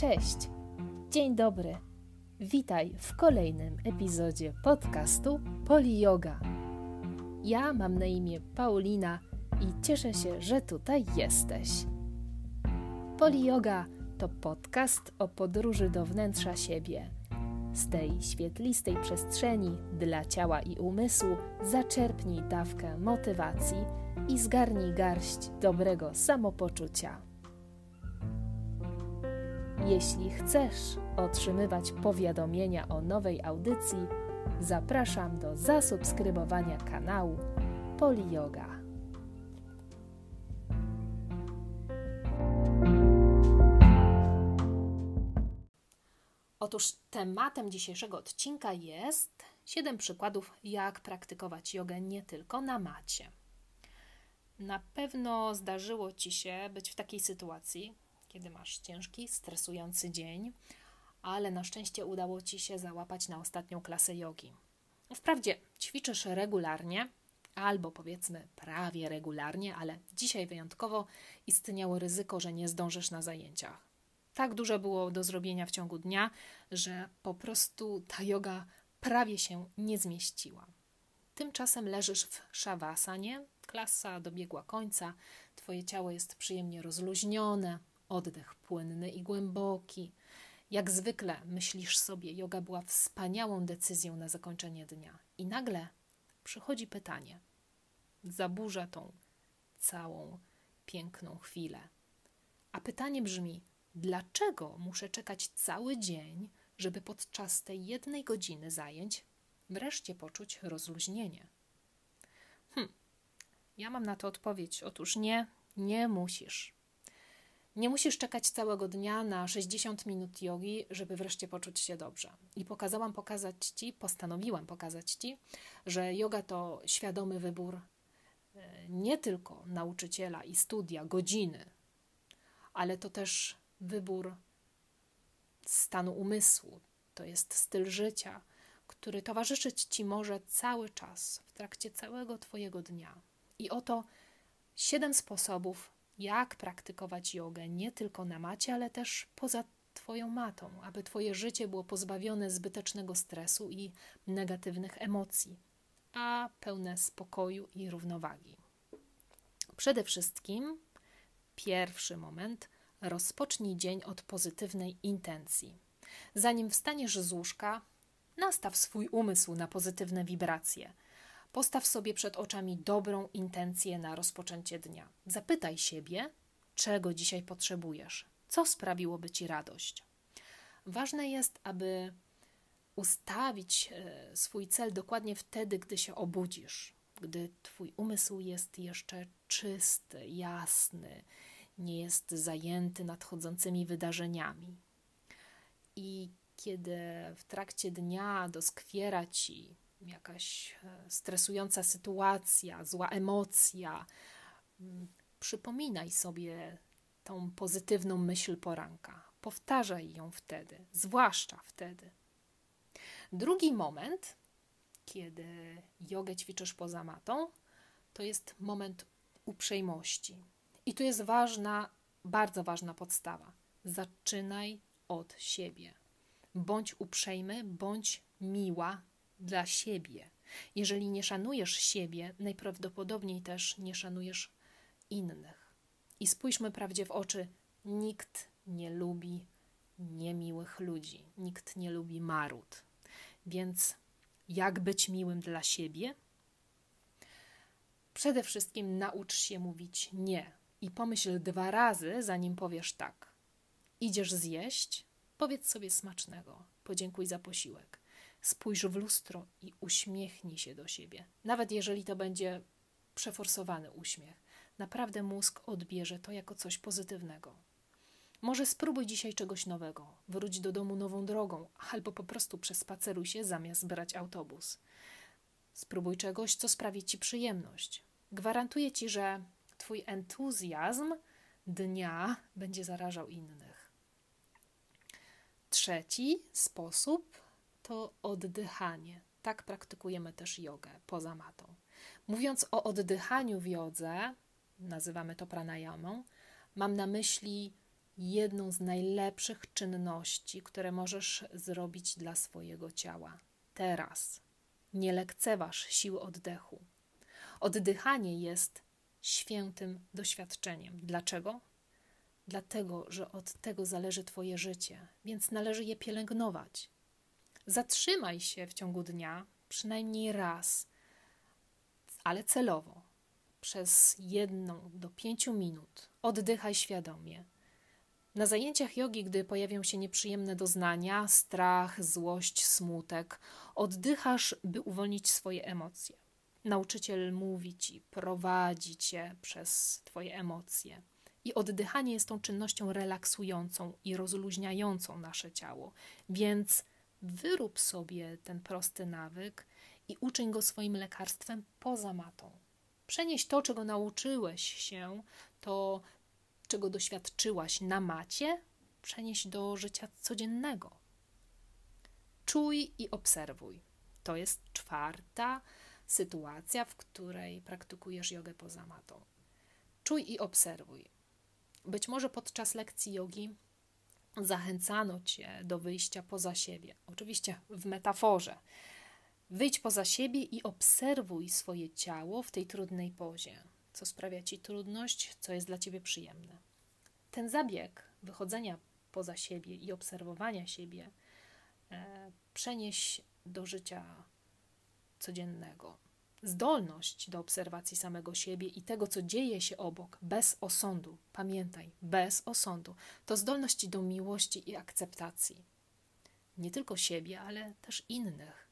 Cześć, dzień dobry. Witaj w kolejnym epizodzie podcastu Poli Yoga. Ja mam na imię Paulina i cieszę się, że tutaj jesteś. Poli Yoga to podcast o podróży do wnętrza siebie. Z tej świetlistej przestrzeni dla ciała i umysłu zaczerpnij dawkę motywacji i zgarnij garść dobrego samopoczucia. Jeśli chcesz otrzymywać powiadomienia o nowej audycji, zapraszam do zasubskrybowania kanału Poli Yoga. Otóż tematem dzisiejszego odcinka jest 7 przykładów, jak praktykować jogę nie tylko na macie. Na pewno zdarzyło Ci się być w takiej sytuacji, kiedy masz ciężki, stresujący dzień, ale na szczęście udało Ci się załapać na ostatnią klasę jogi. Wprawdzie ćwiczysz regularnie, albo powiedzmy prawie regularnie, ale dzisiaj wyjątkowo istniało ryzyko, że nie zdążysz na zajęciach. Tak dużo było do zrobienia w ciągu dnia, że po prostu ta yoga prawie się nie zmieściła. Tymczasem leżysz w szawasanie, klasa dobiegła końca, twoje ciało jest przyjemnie rozluźnione, oddech płynny i głęboki. Jak zwykle myślisz sobie, yoga była wspaniałą decyzją na zakończenie dnia. I nagle przychodzi pytanie. Zaburza tą całą piękną chwilę. A pytanie brzmi: dlaczego muszę czekać cały dzień, żeby podczas tej jednej godziny zajęć wreszcie poczuć rozluźnienie? Hm, ja mam na to odpowiedź. Otóż nie, nie musisz. Nie musisz czekać całego dnia na 60 minut jogi, żeby wreszcie poczuć się dobrze. I pokazałam pokazać Ci, postanowiłam pokazać Ci, że yoga to świadomy wybór e, nie tylko nauczyciela i studia, godziny, ale to też wybór stanu umysłu. To jest styl życia, który towarzyszyć Ci może cały czas, w trakcie całego Twojego dnia. I oto siedem sposobów, jak praktykować jogę nie tylko na macie, ale też poza Twoją matą, aby Twoje życie było pozbawione zbytecznego stresu i negatywnych emocji, a pełne spokoju i równowagi. Przede wszystkim, pierwszy moment, rozpocznij dzień od pozytywnej intencji. Zanim wstaniesz z łóżka, nastaw swój umysł na pozytywne wibracje – Postaw sobie przed oczami dobrą intencję na rozpoczęcie dnia. Zapytaj siebie, czego dzisiaj potrzebujesz, co sprawiłoby ci radość. Ważne jest, aby ustawić e, swój cel dokładnie wtedy, gdy się obudzisz, gdy twój umysł jest jeszcze czysty, jasny, nie jest zajęty nadchodzącymi wydarzeniami. I kiedy w trakcie dnia doskwiera ci jakaś e, stresująca sytuacja, zła emocja, mm, przypominaj sobie tą pozytywną myśl poranka. Powtarzaj ją wtedy, zwłaszcza wtedy. Drugi moment, kiedy jogę ćwiczysz poza matą, to jest moment uprzejmości. I tu jest ważna, bardzo ważna podstawa. Zaczynaj od siebie. Bądź uprzejmy, bądź miła dla siebie. Jeżeli nie szanujesz siebie, najprawdopodobniej też nie szanujesz innych. I spójrzmy prawdzie w oczy: nikt nie lubi niemiłych ludzi, nikt nie lubi marud. Więc jak być miłym dla siebie? Przede wszystkim naucz się mówić nie i pomyśl dwa razy, zanim powiesz tak. Idziesz zjeść? Powiedz sobie smacznego, podziękuj za posiłek. Spójrz w lustro i uśmiechnij się do siebie. Nawet jeżeli to będzie przeforsowany uśmiech, naprawdę mózg odbierze to jako coś pozytywnego. Może spróbuj dzisiaj czegoś nowego, wróć do domu nową drogą, albo po prostu przespaceruj się zamiast brać autobus. Spróbuj czegoś, co sprawi ci przyjemność. Gwarantuję ci, że twój entuzjazm dnia będzie zarażał innych. Trzeci sposób to oddychanie. Tak praktykujemy też jogę poza matą. Mówiąc o oddychaniu w jodze, nazywamy to pranayamą, mam na myśli jedną z najlepszych czynności, które możesz zrobić dla swojego ciała. Teraz nie lekceważ siły oddechu. Oddychanie jest świętym doświadczeniem. Dlaczego? Dlatego, że od tego zależy Twoje życie, więc należy je pielęgnować. Zatrzymaj się w ciągu dnia przynajmniej raz, ale celowo, przez jedną do pięciu minut. Oddychaj świadomie. Na zajęciach jogi, gdy pojawią się nieprzyjemne doznania, strach, złość, smutek, oddychasz, by uwolnić swoje emocje. Nauczyciel mówi ci, prowadzi cię przez twoje emocje. I oddychanie jest tą czynnością relaksującą i rozluźniającą nasze ciało. Więc wyrób sobie ten prosty nawyk i uczyń go swoim lekarstwem poza matą. Przenieś to, czego nauczyłeś się, to, czego doświadczyłaś na macie, przenieś do życia codziennego. Czuj i obserwuj. To jest czwarta sytuacja, w której praktykujesz jogę poza matą. Czuj i obserwuj. Być może podczas lekcji jogi zachęcano cię do wyjścia poza siebie. Oczywiście w metaforze. Wyjdź poza siebie i obserwuj swoje ciało w tej trudnej pozie. Co sprawia ci trudność, co jest dla ciebie przyjemne. Ten zabieg wychodzenia poza siebie i obserwowania siebie e, przenieś do życia codziennego. Zdolność do obserwacji samego siebie i tego, co dzieje się obok, bez osądu. Pamiętaj, bez osądu. To zdolność do miłości i akceptacji. Nie tylko siebie, ale też innych.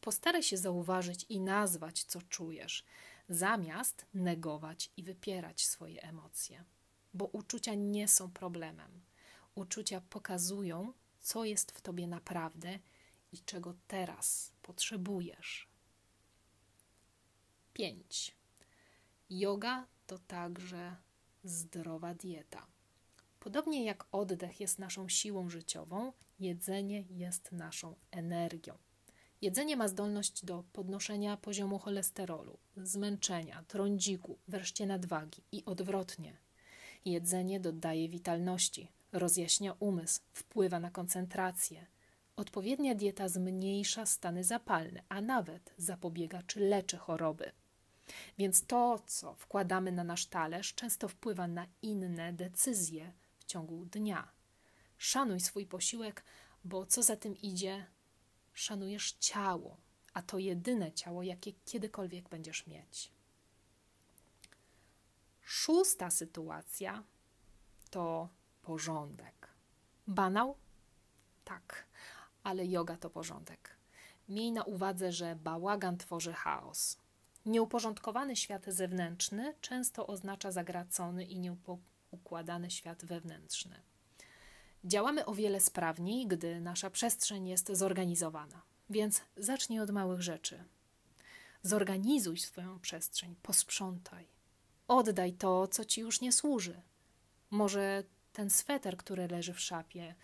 Postaraj się zauważyć i nazwać, co czujesz, zamiast negować i wypierać swoje emocje. Bo uczucia nie są problemem. Uczucia pokazują, co jest w tobie naprawdę i czego teraz potrzebujesz. 5. Yoga to także zdrowa dieta. Podobnie jak oddech jest naszą siłą życiową, jedzenie jest naszą energią. Jedzenie ma zdolność do podnoszenia poziomu cholesterolu, zmęczenia, trądziku, wreszcie nadwagi i odwrotnie. Jedzenie dodaje witalności, rozjaśnia umysł, wpływa na koncentrację. Odpowiednia dieta zmniejsza stany zapalne, a nawet zapobiega czy leczy choroby. Więc to, co wkładamy na nasz talerz, często wpływa na inne decyzje w ciągu dnia. Szanuj swój posiłek, bo co za tym idzie, szanujesz ciało, a to jedyne ciało, jakie kiedykolwiek będziesz mieć. Szósta sytuacja to porządek. Banał? Tak, ale yoga to porządek. Miej na uwadze, że bałagan tworzy chaos. Nieuporządkowany świat zewnętrzny często oznacza zagracony i nieukładany świat wewnętrzny. Działamy o wiele sprawniej, gdy nasza przestrzeń jest zorganizowana. Więc zacznij od małych rzeczy. Zorganizuj swoją przestrzeń, posprzątaj. Oddaj to, co ci już nie służy. Może ten sweter, który leży w szapie,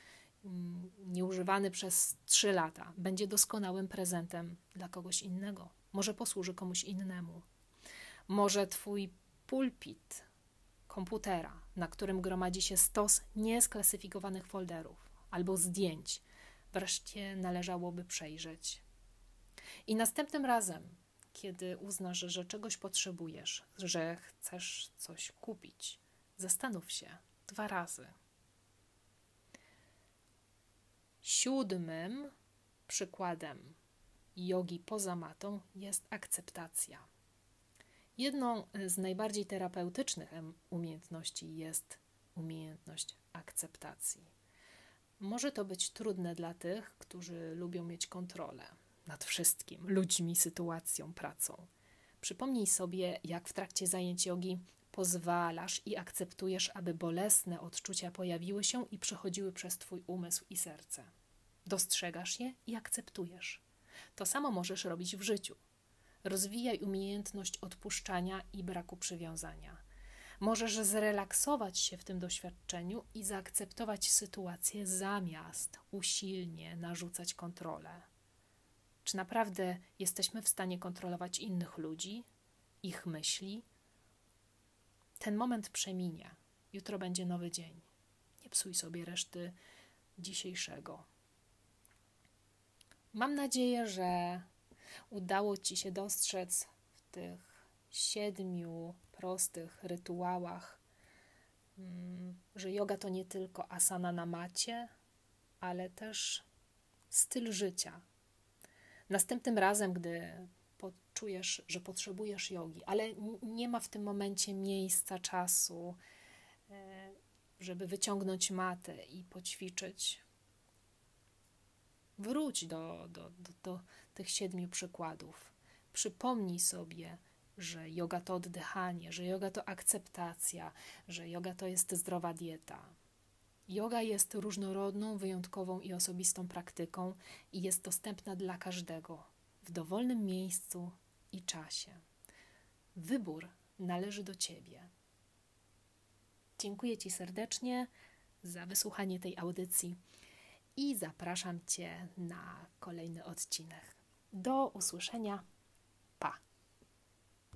mm, nieużywany przez trzy lata, będzie doskonałym prezentem dla kogoś innego. Może posłuży komuś innemu. Może twój pulpit komputera, na którym gromadzi się stos niesklasyfikowanych folderów albo zdjęć, wreszcie należałoby przejrzeć. I następnym razem, kiedy uznasz, że czegoś potrzebujesz, że chcesz coś kupić, zastanów się dwa razy. Siódmym przykładem jogi poza matą jest akceptacja. Jedną z najbardziej terapeutycznych umiejętności jest umiejętność akceptacji. Może to być trudne dla tych, którzy lubią mieć kontrolę nad wszystkim ludźmi, sytuacją, pracą. Przypomnij sobie, jak w trakcie zajęć jogi pozwalasz i akceptujesz, aby bolesne odczucia pojawiły się i przechodziły przez Twój umysł i serce. Dostrzegasz je i akceptujesz. To samo możesz robić w życiu. Rozwijaj umiejętność odpuszczania i braku przywiązania. Możesz zrelaksować się w tym doświadczeniu i zaakceptować sytuację zamiast usilnie narzucać kontrolę. Czy naprawdę jesteśmy w stanie kontrolować innych ludzi, ich myśli? Ten moment przeminie. Jutro będzie nowy dzień. Nie psuj sobie reszty dzisiejszego. Mam nadzieję, że udało Ci się dostrzec w tych siedmiu prostych rytuałach, mm, że yoga to nie tylko asana na macie, ale też styl życia. Następnym razem, gdy poczujesz, że potrzebujesz jogi, ale nie ma w tym momencie miejsca, czasu, e, żeby wyciągnąć matę i poćwiczyć, wróć do, do, do, do tych siedmiu przykładów. Przypomnij sobie, że yoga to oddychanie, że yoga to akceptacja, że yoga to jest zdrowa dieta. Yoga jest różnorodną, wyjątkową i osobistą praktyką i jest dostępna dla każdego w dowolnym miejscu i czasie. Wybór należy do Ciebie. Dziękuję Ci serdecznie za wysłuchanie tej audycji i zapraszam Cię na kolejny odcinek. Do usłyszenia.